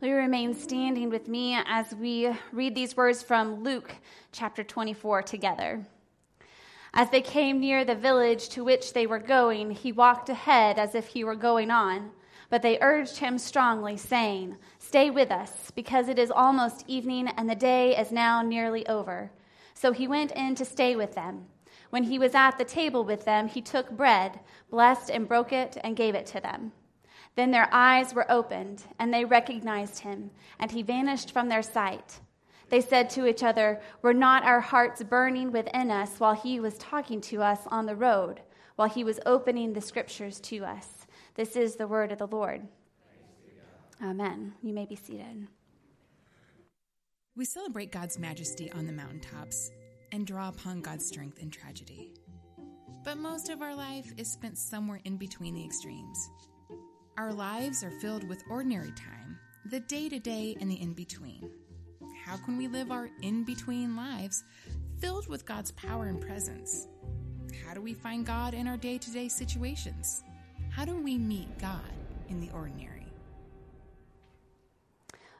Will you remain standing with me as we read these words from Luke chapter 24 together? As they came near the village to which they were going, he walked ahead as if he were going on. But they urged him strongly, saying, Stay with us, because it is almost evening, and the day is now nearly over. So he went in to stay with them. When he was at the table with them, he took bread, blessed and broke it, and gave it to them. Then their eyes were opened, and they recognized him, and he vanished from their sight. They said to each other, Were not our hearts burning within us while he was talking to us on the road, while he was opening the scriptures to us? This is the word of the Lord. Amen. You may be seated. We celebrate God's majesty on the mountaintops and draw upon God's strength in tragedy. But most of our life is spent somewhere in between the extremes. Our lives are filled with ordinary time, the day to day and the in between. How can we live our in between lives filled with God's power and presence? How do we find God in our day to day situations? How do we meet God in the ordinary?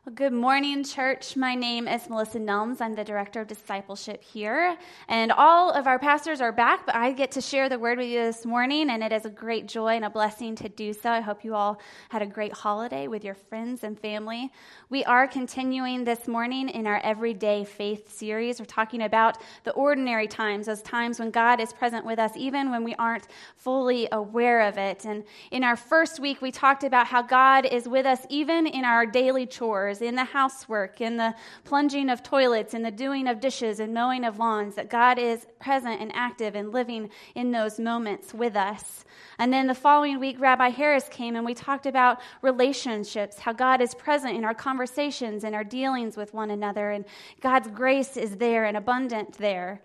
Well, good morning, church. My name is Melissa Nelms. I'm the director of discipleship here. And all of our pastors are back, but I get to share the word with you this morning, and it is a great joy and a blessing to do so. I hope you all had a great holiday with your friends and family. We are continuing this morning in our Everyday Faith series. We're talking about the ordinary times, those times when God is present with us, even when we aren't fully aware of it. And in our first week, we talked about how God is with us even in our daily chores chores, in the housework, in the plunging of toilets, in the doing of dishes and mowing of lawns, that God is present and active and living in those moments with us. And then the following week, Rabbi Harris came and we talked about relationships, how God is present in our conversations and our dealings with one another, and God's grace is there and abundant there.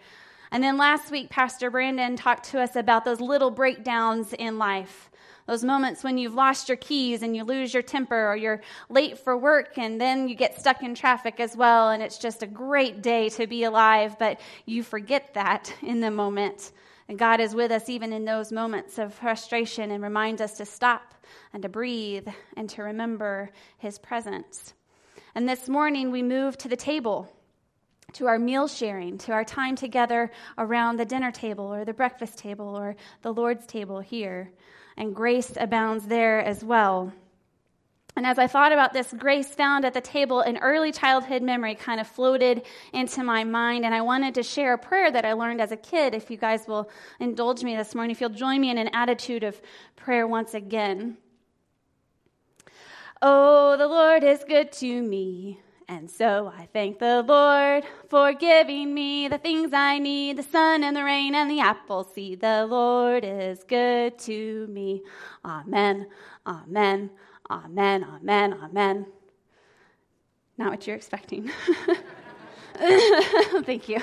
And then last week, Pastor Brandon talked to us about those little breakdowns in life those moments when you've lost your keys and you lose your temper or you're late for work and then you get stuck in traffic as well and it's just a great day to be alive, but you forget that in the moment. And God is with us even in those moments of frustration and reminds us to stop and to breathe and to remember his presence. And this morning we move to the table to our meal sharing, to our time together around the dinner table or the breakfast table or the Lord's table here and grace abounds there as well. And as I thought about this grace found at the table, an early childhood memory kind of floated into my mind. And I wanted to share a prayer that I learned as a kid. If you guys will indulge me this morning, if you'll join me in an attitude of prayer once again. Oh, the Lord is good to me. And so I thank the Lord for giving me the things I need the sun and the rain and the apple seed. The Lord is good to me. Amen, amen, amen, amen, amen. Not what you're expecting. Thank you.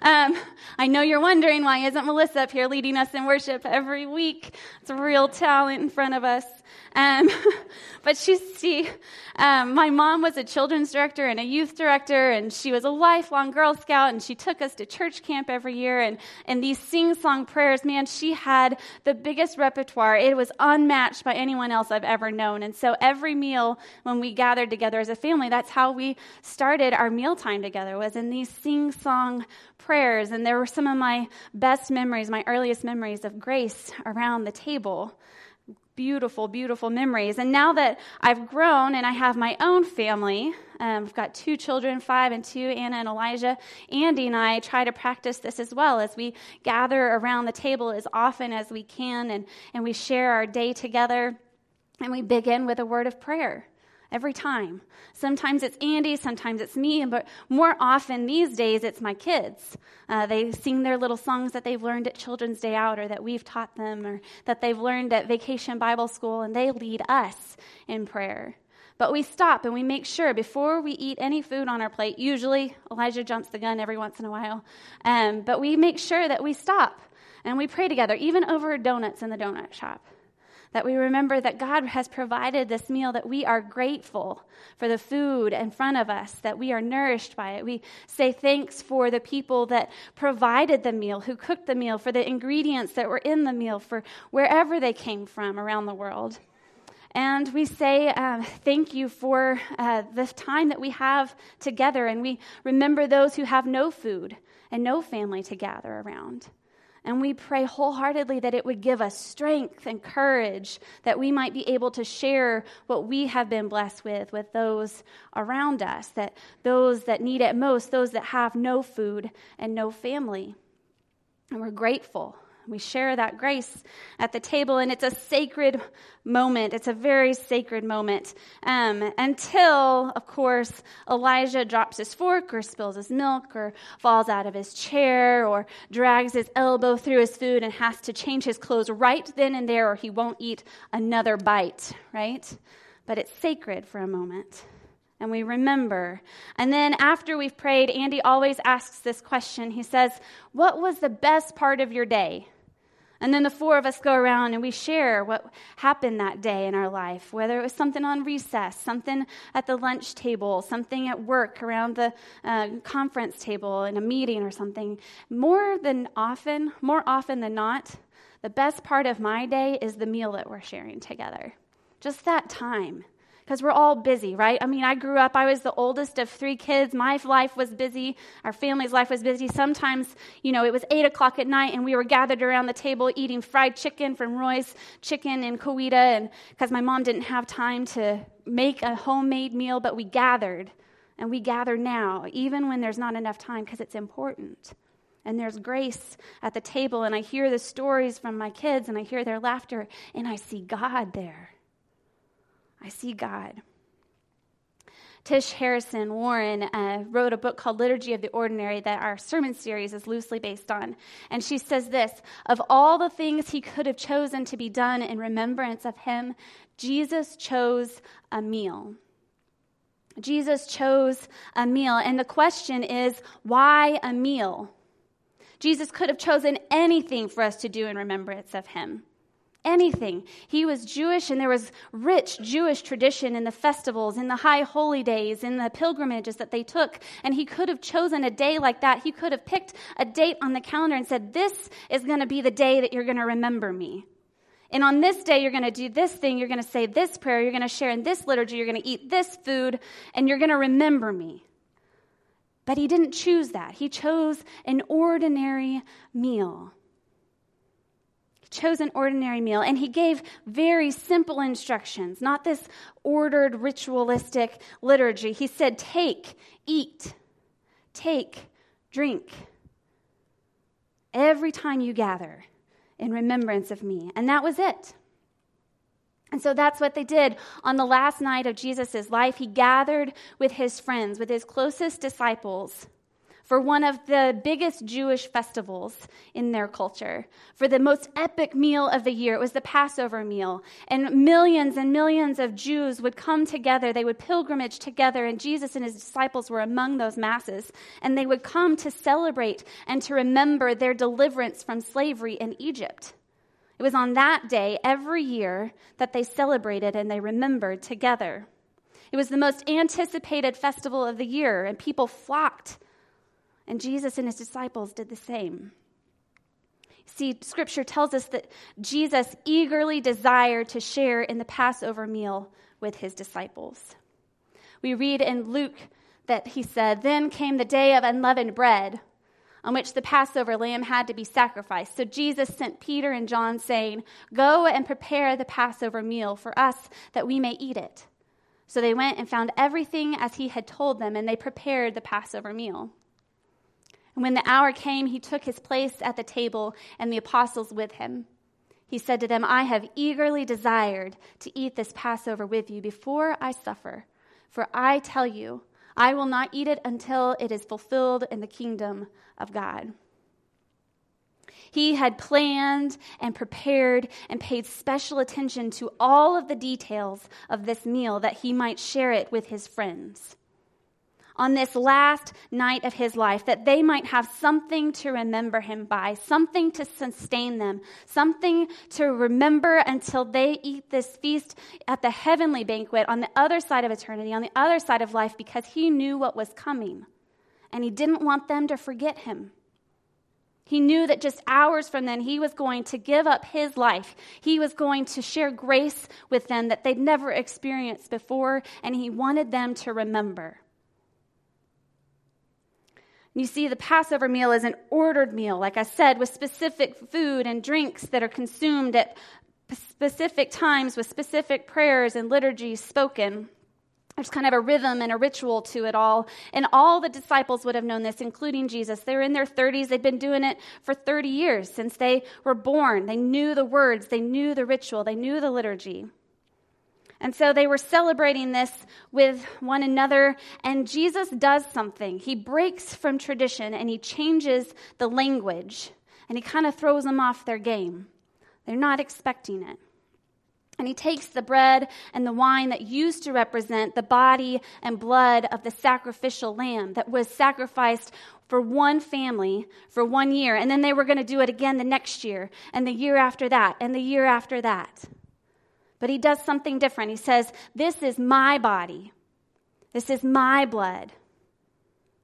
Um, I know you're wondering why isn't Melissa up here leading us in worship every week? It's a real talent in front of us. Um, but she, see, um, my mom was a children's director and a youth director, and she was a lifelong Girl Scout, and she took us to church camp every year. And, and these sing song prayers, man, she had the biggest repertoire. It was unmatched by anyone else I've ever known. And so every meal when we gathered together as a family, that's how we started our mealtime together, was in these sing song prayers. And there were some of my best memories, my earliest memories of grace around the table beautiful, beautiful memories. And now that I've grown and I have my own family, um, I've got two children, five and two, Anna and Elijah. Andy and I try to practice this as well as we gather around the table as often as we can and, and we share our day together. And we begin with a word of prayer every time. Sometimes it's Andy, sometimes it's me, but more often these days it's my kids. Uh, they sing their little songs that they've learned at Children's Day Out or that we've taught them or that they've learned at Vacation Bible School, and they lead us in prayer. But we stop and we make sure before we eat any food on our plate, usually Elijah jumps the gun every once in a while, um, but we make sure that we stop and we pray together, even over donuts in the donut shop that we remember that God has provided this meal, that we are grateful for the food in front of us, that we are nourished by it. We say thanks for the people that provided the meal, who cooked the meal, for the ingredients that were in the meal, for wherever they came from around the world. And we say um, thank you for uh, the time that we have together. And we remember those who have no food and no family to gather around. And we pray wholeheartedly that it would give us strength and courage that we might be able to share what we have been blessed with with those around us, that those that need it most, those that have no food and no family. And we're grateful we share that grace at the table, and it's a sacred moment. It's a very sacred moment. Um, until, of course, Elijah drops his fork or spills his milk or falls out of his chair or drags his elbow through his food and has to change his clothes right then and there, or he won't eat another bite, right? But it's sacred for a moment and we remember. And then after we've prayed, Andy always asks this question. He says, What was the best part of your day? And then the four of us go around and we share what happened that day in our life, whether it was something on recess, something at the lunch table, something at work around the uh, conference table in a meeting or something. More than often, more often than not, the best part of my day is the meal that we're sharing together. Just that time because we're all busy, right? I mean, I grew up, I was the oldest of three kids. My life was busy. Our family's life was busy. Sometimes, you know, it was eight o'clock at night and we were gathered around the table eating fried chicken from Roy's Chicken in Coweta. And because my mom didn't have time to make a homemade meal, but we gathered. And we gather now, even when there's not enough time, because it's important. And there's grace at the table, and I hear the stories from my kids, and I hear their laughter, and I see God there. I see God. Tish Harrison Warren uh, wrote a book called Liturgy of the Ordinary that our sermon series is loosely based on. And she says this Of all the things he could have chosen to be done in remembrance of him, Jesus chose a meal. Jesus chose a meal. And the question is, why a meal? Jesus could have chosen anything for us to do in remembrance of him anything. He was Jewish, and there was rich Jewish tradition in the festivals, in the high holy days, in the pilgrimages that they took. And he could have chosen a day like that. He could have picked a date on the calendar and said, This is going to be the day that you're going to remember me. And on this day, you're going to do this thing, you're going to say this prayer, you're going to share in this liturgy, you're going to eat this food, and you're going to remember me. But he didn't choose that. He chose an ordinary meal chose an ordinary meal, and he gave very simple instructions, not this ordered ritualistic liturgy. He said, Take, eat, take, drink. Every time you gather in remembrance of me. And that was it. And so that's what they did on the last night of Jesus' life. He gathered with his friends, with his closest disciples for one of the biggest Jewish festivals in their culture, for the most epic meal of the year. It was the Passover meal. And millions and millions of Jews would come together. They would pilgrimage together, and Jesus and his disciples were among those masses. And they would come to celebrate and to remember their deliverance from slavery in Egypt. It was on that day every year that they celebrated and they remembered together. It was the most anticipated festival of the year, and people flocked and Jesus and his disciples did the same. See, scripture tells us that Jesus eagerly desired to share in the Passover meal with his disciples. We read in Luke that he said, Then came the day of unleavened bread, on which the Passover lamb had to be sacrificed. So Jesus sent Peter and John, saying, Go and prepare the Passover meal for us that we may eat it. So they went and found everything as he had told them, and they prepared the Passover meal. And when the hour came, he took his place at the table and the apostles with him. He said to them, I have eagerly desired to eat this Passover with you before I suffer. For I tell you, I will not eat it until it is fulfilled in the kingdom of God. He had planned and prepared and paid special attention to all of the details of this meal that he might share it with his friends on this last night of his life, that they might have something to remember him by, something to sustain them, something to remember until they eat this feast at the heavenly banquet on the other side of eternity, on the other side of life, because he knew what was coming. And he didn't want them to forget him. He knew that just hours from then, he was going to give up his life. He was going to share grace with them that they'd never experienced before, and he wanted them to remember. You see, the Passover meal is an ordered meal, like I said, with specific food and drinks that are consumed at specific times with specific prayers and liturgies spoken. There's kind of a rhythm and a ritual to it all. And all the disciples would have known this, including Jesus. They were in their 30s. They'd been doing it for 30 years since they were born. They knew the words, they knew the ritual, they knew the liturgy. And so they were celebrating this with one another. And Jesus does something. He breaks from tradition and he changes the language. And he kind of throws them off their game. They're not expecting it. And he takes the bread and the wine that used to represent the body and blood of the sacrificial lamb that was sacrificed for one family for one year. And then they were going to do it again the next year, and the year after that, and the year after that. But he does something different. He says, This is my body, this is my blood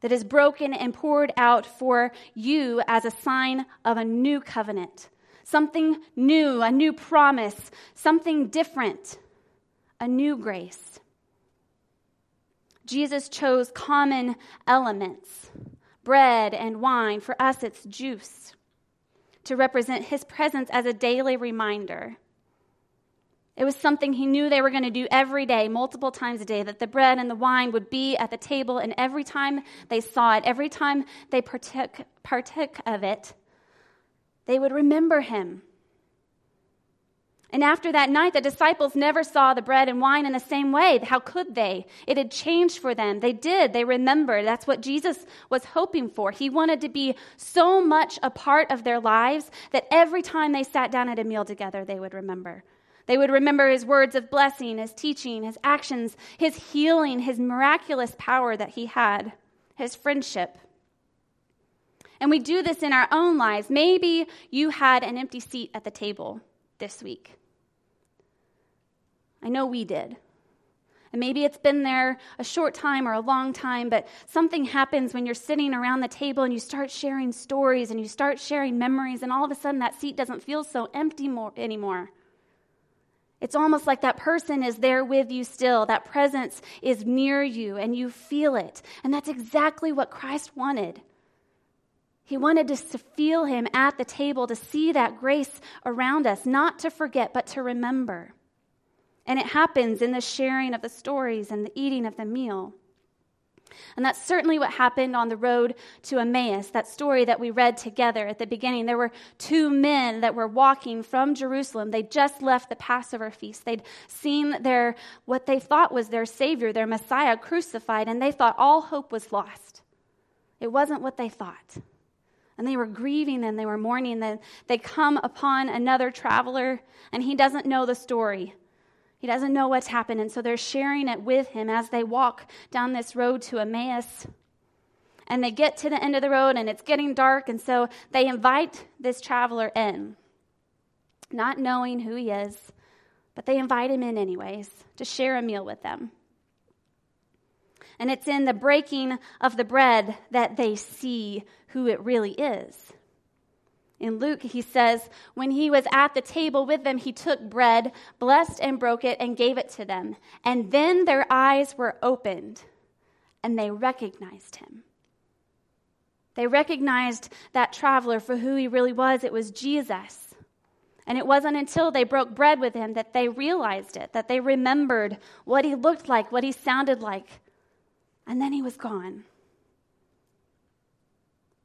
that is broken and poured out for you as a sign of a new covenant something new, a new promise, something different, a new grace. Jesus chose common elements, bread and wine. For us, it's juice, to represent his presence as a daily reminder. It was something he knew they were going to do every day, multiple times a day, that the bread and the wine would be at the table, and every time they saw it, every time they partook, partook of it, they would remember him. And after that night, the disciples never saw the bread and wine in the same way. How could they? It had changed for them. They did. They remembered. That's what Jesus was hoping for. He wanted to be so much a part of their lives that every time they sat down at a meal together, they would remember. They would remember his words of blessing, his teaching, his actions, his healing, his miraculous power that he had, his friendship. And we do this in our own lives. Maybe you had an empty seat at the table this week. I know we did. And maybe it's been there a short time or a long time, but something happens when you're sitting around the table and you start sharing stories and you start sharing memories, and all of a sudden that seat doesn't feel so empty more, anymore. It's almost like that person is there with you still. That presence is near you and you feel it. And that's exactly what Christ wanted. He wanted us to feel him at the table, to see that grace around us, not to forget, but to remember. And it happens in the sharing of the stories and the eating of the meal. And that's certainly what happened on the road to Emmaus, that story that we read together at the beginning. There were two men that were walking from Jerusalem. They just left the Passover feast. They'd seen their what they thought was their savior, their Messiah crucified, and they thought all hope was lost. It wasn't what they thought and they were grieving and they were mourning. Then they come upon another traveler, and he doesn't know the story. He doesn't know what's happened, and so they're sharing it with him as they walk down this road to Emmaus. And they get to the end of the road, and it's getting dark, and so they invite this traveler in, not knowing who he is, but they invite him in anyways to share a meal with them. And it's in the breaking of the bread that they see who it really is. In Luke, he says, when he was at the table with them, he took bread, blessed and broke it, and gave it to them. And then their eyes were opened, and they recognized him. They recognized that traveler for who he really was. It was Jesus. And it wasn't until they broke bread with him that they realized it, that they remembered what he looked like, what he sounded like. And then he was gone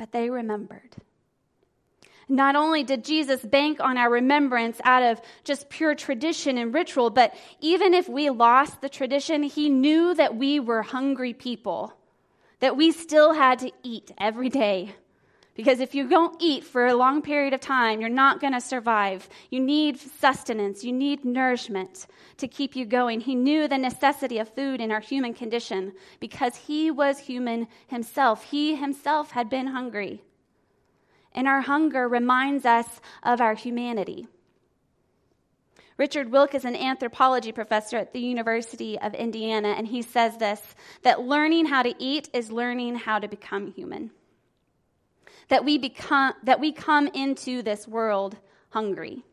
but they remembered. Not only did Jesus bank on our remembrance out of just pure tradition and ritual, but even if we lost the tradition, he knew that we were hungry people, that we still had to eat every day. Because if you don't eat for a long period of time, you're not going to survive. You need sustenance, you need nourishment to keep you going. He knew the necessity of food in our human condition because he was human himself. He himself had been hungry. And our hunger reminds us of our humanity. Richard Wilk is an anthropology professor at the University of Indiana, and he says this that learning how to eat is learning how to become human. that we, become, that we come into this world hungry.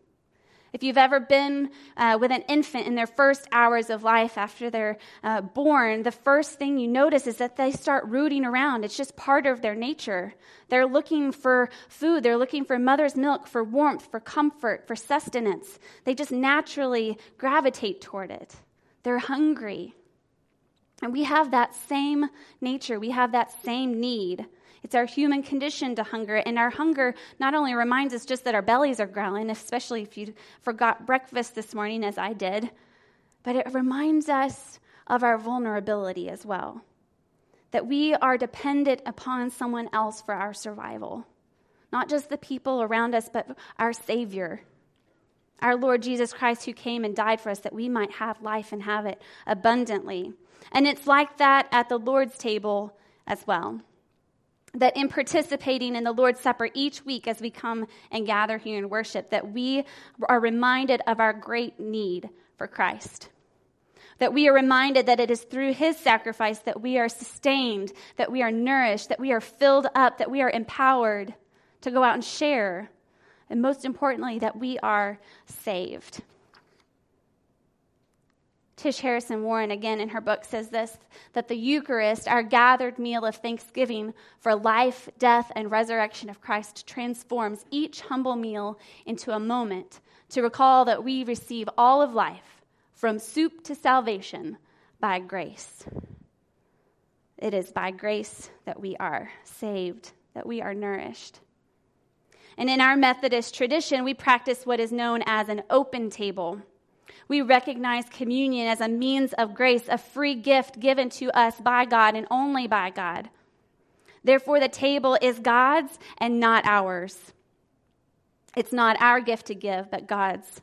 If you've ever been uh, with an infant in their first hours of life after they're uh, born, the first thing you notice is that they start rooting around. It's just part of their nature. They're looking for food, they're looking for mother's milk, for warmth, for comfort, for sustenance. They just naturally gravitate toward it. They're hungry. And we have that same nature, we have that same need. It's our human condition to hunger. And our hunger not only reminds us just that our bellies are growling, especially if you forgot breakfast this morning, as I did, but it reminds us of our vulnerability as well. That we are dependent upon someone else for our survival. Not just the people around us, but our Savior, our Lord Jesus Christ, who came and died for us that we might have life and have it abundantly. And it's like that at the Lord's table as well that in participating in the Lord's Supper each week as we come and gather here and worship, that we are reminded of our great need for Christ. That we are reminded that it is through his sacrifice that we are sustained, that we are nourished, that we are filled up, that we are empowered to go out and share, and most importantly, that we are saved. Tish Harrison Warren, again in her book, says this that the Eucharist, our gathered meal of thanksgiving for life, death, and resurrection of Christ, transforms each humble meal into a moment to recall that we receive all of life, from soup to salvation, by grace. It is by grace that we are saved, that we are nourished. And in our Methodist tradition, we practice what is known as an open table we recognize communion as a means of grace, a free gift given to us by God and only by God. Therefore, the table is God's and not ours. It's not our gift to give, but God's.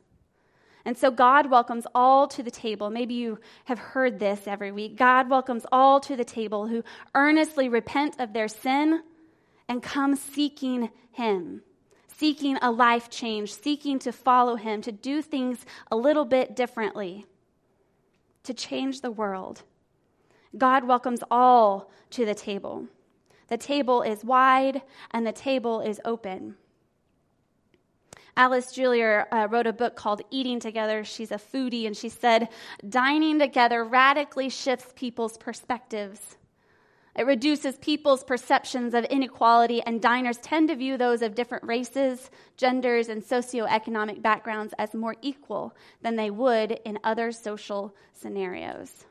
And so God welcomes all to the table. Maybe you have heard this every week. God welcomes all to the table who earnestly repent of their sin and come seeking Him seeking a life change, seeking to follow Him, to do things a little bit differently, to change the world. God welcomes all to the table. The table is wide and the table is open. Alice Julier uh, wrote a book called Eating Together. She's a foodie, and she said, Dining together radically shifts people's perspectives. It reduces people's perceptions of inequality, and diners tend to view those of different races, genders, and socioeconomic backgrounds as more equal than they would in other social scenarios.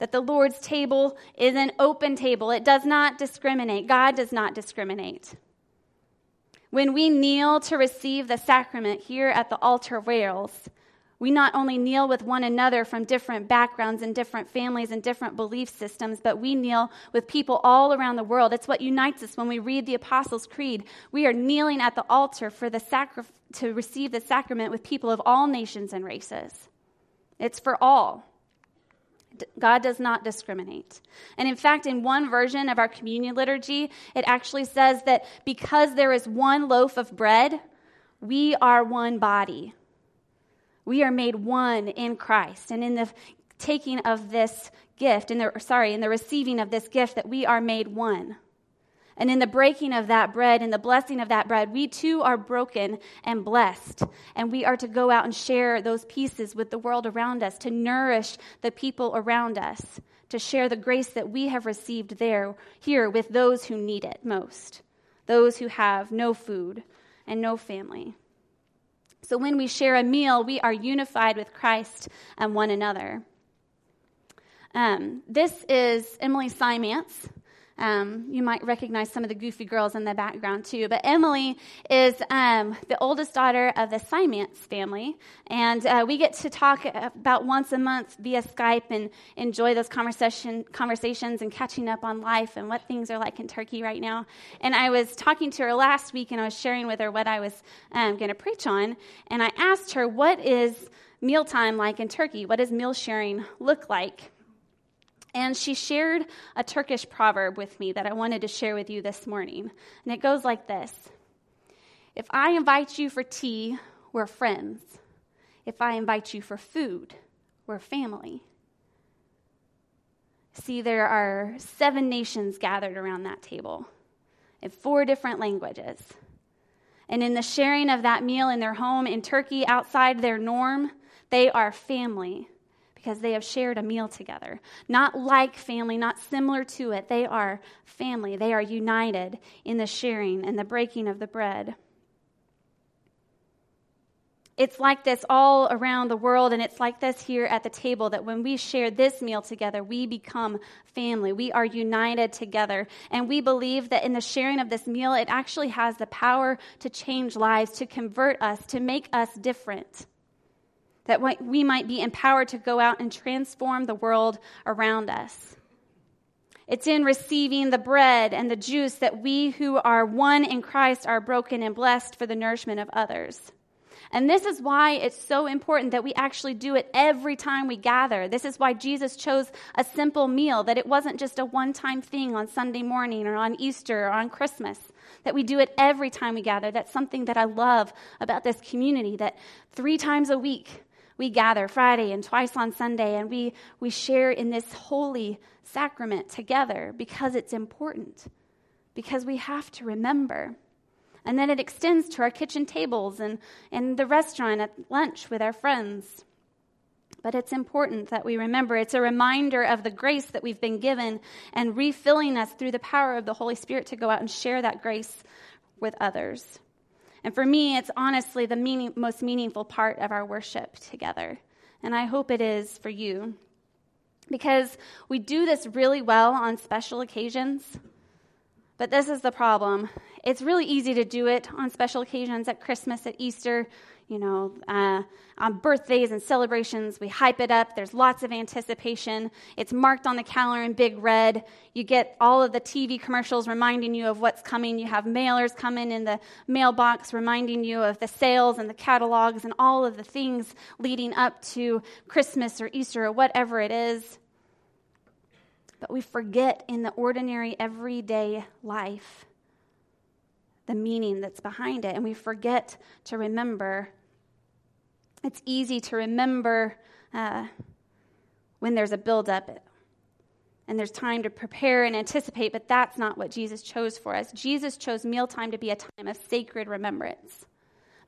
That the Lord's table is an open table, it does not discriminate. God does not discriminate. When we kneel to receive the sacrament here at the altar rails, we not only kneel with one another from different backgrounds and different families and different belief systems, but we kneel with people all around the world. It's what unites us when we read the Apostles' Creed. We are kneeling at the altar for the sacri- to receive the sacrament with people of all nations and races. It's for all. God does not discriminate. And in fact, in one version of our communion liturgy, it actually says that because there is one loaf of bread, we are one body. We are made one in Christ. And in the taking of this gift, in the, sorry, in the receiving of this gift, that we are made one. And in the breaking of that bread, in the blessing of that bread, we too are broken and blessed. And we are to go out and share those pieces with the world around us, to nourish the people around us, to share the grace that we have received there, here with those who need it most, those who have no food and no family. So when we share a meal, we are unified with Christ and one another. Um, this is Emily Simance. Um, you might recognize some of the goofy girls in the background too. But Emily is um, the oldest daughter of the Simance family, and uh, we get to talk about once a month via Skype and enjoy those conversation conversations and catching up on life and what things are like in Turkey right now. And I was talking to her last week, and I was sharing with her what I was um, going to preach on, and I asked her, "What is mealtime like in Turkey? What does meal sharing look like?" And she shared a Turkish proverb with me that I wanted to share with you this morning. And it goes like this If I invite you for tea, we're friends. If I invite you for food, we're family. See, there are seven nations gathered around that table. in four different languages. And in the sharing of that meal in their home in Turkey, outside their norm, they are family because they have shared a meal together. Not like family, not similar to it. They are family. They are united in the sharing and the breaking of the bread. It's like this all around the world, and it's like this here at the table that when we share this meal together, we become family. We are united together. And we believe that in the sharing of this meal, it actually has the power to change lives, to convert us, to make us different. That we might be empowered to go out and transform the world around us. It's in receiving the bread and the juice that we who are one in Christ are broken and blessed for the nourishment of others. And this is why it's so important that we actually do it every time we gather. This is why Jesus chose a simple meal, that it wasn't just a one time thing on Sunday morning or on Easter or on Christmas, that we do it every time we gather. That's something that I love about this community, that three times a week we gather Friday and twice on Sunday, and we, we share in this holy sacrament together because it's important, because we have to remember. And then it extends to our kitchen tables and, and the restaurant at lunch with our friends. But it's important that we remember it's a reminder of the grace that we've been given and refilling us through the power of the Holy Spirit to go out and share that grace with others. And for me, it's honestly the meaning, most meaningful part of our worship together. And I hope it is for you. Because we do this really well on special occasions. But this is the problem it's really easy to do it on special occasions at Christmas, at Easter, you know, uh, on birthdays and celebrations. We hype it up. There's lots of anticipation. It's marked on the calendar in big red. You get all of the TV commercials reminding you of what's coming. You have mailers coming in the mailbox reminding you of the sales and the catalogs and all of the things leading up to Christmas or Easter or whatever it is. But we forget in the ordinary, everyday life the meaning that's behind it, and we forget to remember. It's easy to remember uh, when there's a buildup and there's time to prepare and anticipate, but that's not what Jesus chose for us. Jesus chose mealtime to be a time of sacred remembrance.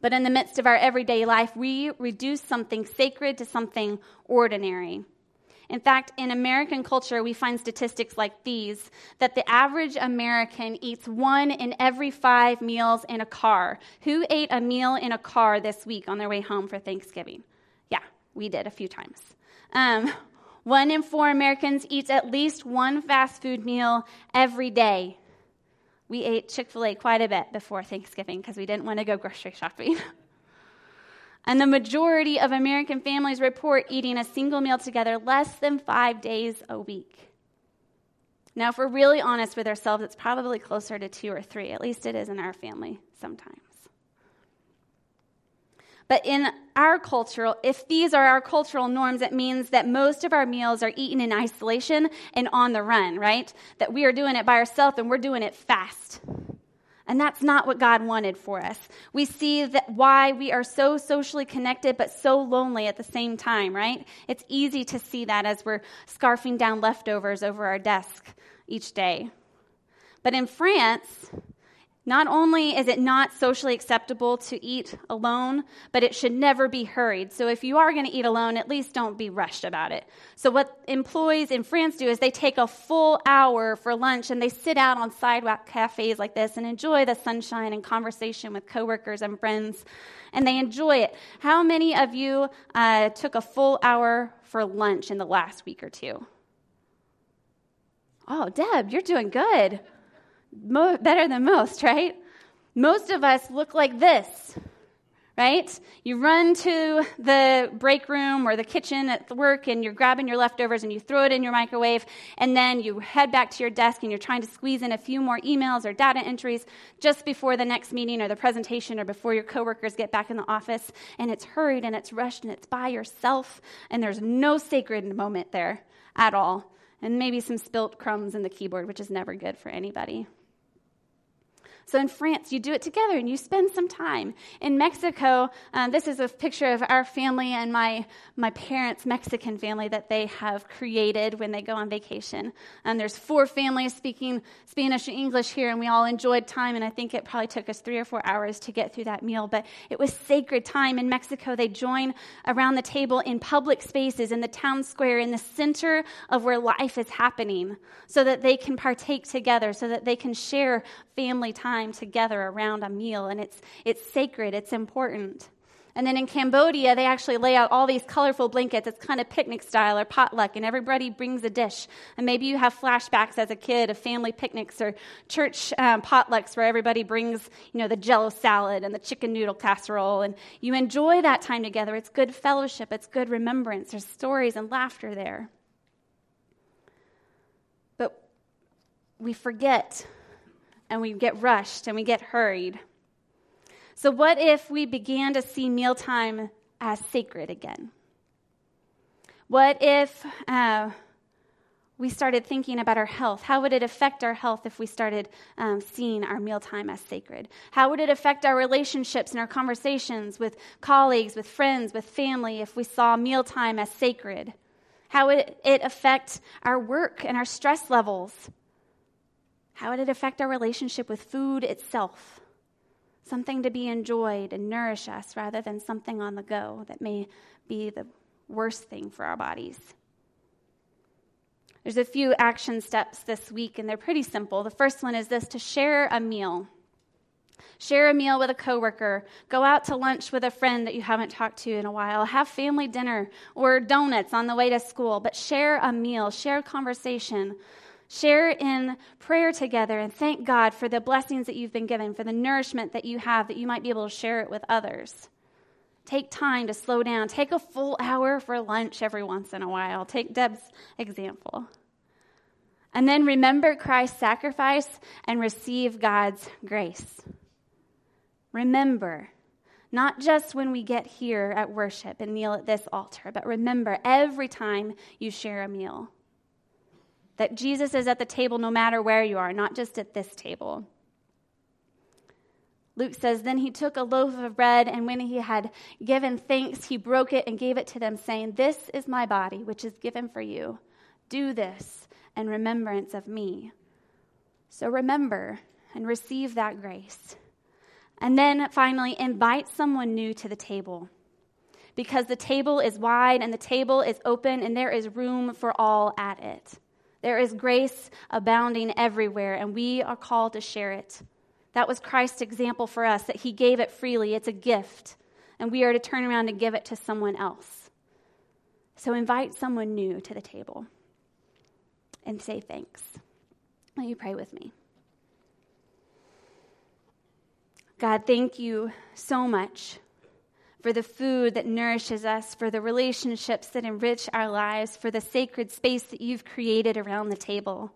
But in the midst of our everyday life, we reduce something sacred to something ordinary. In fact, in American culture, we find statistics like these that the average American eats one in every five meals in a car. Who ate a meal in a car this week on their way home for Thanksgiving? Yeah, we did a few times. Um, one in four Americans eats at least one fast food meal every day. We ate Chick fil A quite a bit before Thanksgiving because we didn't want to go grocery shopping. And the majority of American families report eating a single meal together less than five days a week. Now, if we're really honest with ourselves, it's probably closer to two or three. At least it is in our family sometimes. But in our cultural, if these are our cultural norms, it means that most of our meals are eaten in isolation and on the run, right? That we are doing it by ourselves and we're doing it fast. And that's not what God wanted for us. We see that why we are so socially connected but so lonely at the same time, right? It's easy to see that as we're scarfing down leftovers over our desk each day. But in France, not only is it not socially acceptable to eat alone, but it should never be hurried. So if you are going to eat alone, at least don't be rushed about it. So what employees in France do is they take a full hour for lunch and they sit out on sidewalk cafes like this and enjoy the sunshine and conversation with coworkers and friends, and they enjoy it. How many of you uh, took a full hour for lunch in the last week or two? Oh, Deb, you're doing good mo- better than most, right? Most of us look like this, right? You run to the break room or the kitchen at work and you're grabbing your leftovers and you throw it in your microwave and then you head back to your desk and you're trying to squeeze in a few more emails or data entries just before the next meeting or the presentation or before your coworkers get back in the office and it's hurried and it's rushed and it's by yourself and there's no sacred moment there at all. And maybe some spilt crumbs in the keyboard, which is never good for anybody. So in France, you do it together and you spend some time. In Mexico, um, this is a picture of our family and my, my parents' Mexican family that they have created when they go on vacation. And there's four families speaking Spanish and English here, and we all enjoyed time. And I think it probably took us three or four hours to get through that meal. But it was sacred time. In Mexico, they join around the table in public spaces, in the town square, in the center of where life is happening, so that they can partake together, so that they can share family time together around a meal. And it's, it's sacred, it's important. And then in Cambodia, they actually lay out all these colorful blankets. It's kind of picnic style or potluck, and everybody brings a dish. And maybe you have flashbacks as a kid of family picnics or church um, potlucks where everybody brings, you know, the jello salad and the chicken noodle casserole. And you enjoy that time together. It's good fellowship, it's good remembrance. There's stories and laughter there. But we forget and we get rushed and we get hurried. So, what if we began to see mealtime as sacred again? What if uh, we started thinking about our health? How would it affect our health if we started um, seeing our mealtime as sacred? How would it affect our relationships and our conversations with colleagues, with friends, with family if we saw mealtime as sacred? How would it affect our work and our stress levels? How would it affect our relationship with food itself? Something to be enjoyed and nourish us rather than something on the go that may be the worst thing for our bodies. There's a few action steps this week, and they're pretty simple. The first one is this to share a meal. Share a meal with a coworker. Go out to lunch with a friend that you haven't talked to in a while. Have family dinner or donuts on the way to school, but share a meal, share a conversation. Share in prayer together and thank God for the blessings that you've been given, for the nourishment that you have, that you might be able to share it with others. Take time to slow down. Take a full hour for lunch every once in a while. Take Deb's example. And then remember Christ's sacrifice and receive God's grace. Remember, not just when we get here at worship and kneel at this altar, but remember every time you share a meal. That Jesus is at the table no matter where you are, not just at this table. Luke says, Then he took a loaf of bread, and when he had given thanks, he broke it and gave it to them, saying, This is my body, which is given for you. Do this in remembrance of me. So remember and receive that grace. And then finally, invite someone new to the table. Because the table is wide and the table is open, and there is room for all at it. There is grace abounding everywhere, and we are called to share it. That was Christ's example for us, that he gave it freely. It's a gift, and we are to turn around and give it to someone else. So invite someone new to the table and say thanks. Will you pray with me? God, thank you so much for the food that nourishes us, for the relationships that enrich our lives, for the sacred space that you've created around the table.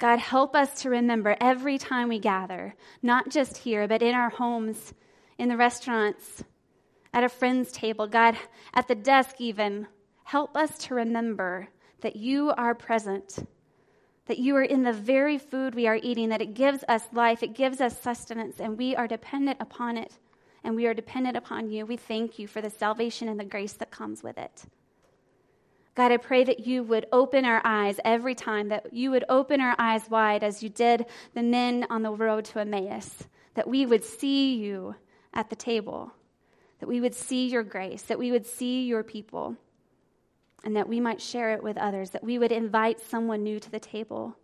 God, help us to remember every time we gather, not just here, but in our homes, in the restaurants, at a friend's table, God, at the desk, even. Help us to remember that you are present, that you are in the very food we are eating, that it gives us life, it gives us sustenance, and we are dependent upon it and we are dependent upon you. We thank you for the salvation and the grace that comes with it. God, I pray that you would open our eyes every time, that you would open our eyes wide as you did the men on the road to Emmaus, that we would see you at the table, that we would see your grace, that we would see your people, and that we might share it with others, that we would invite someone new to the table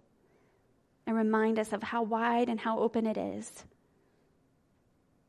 and remind us of how wide and how open it is.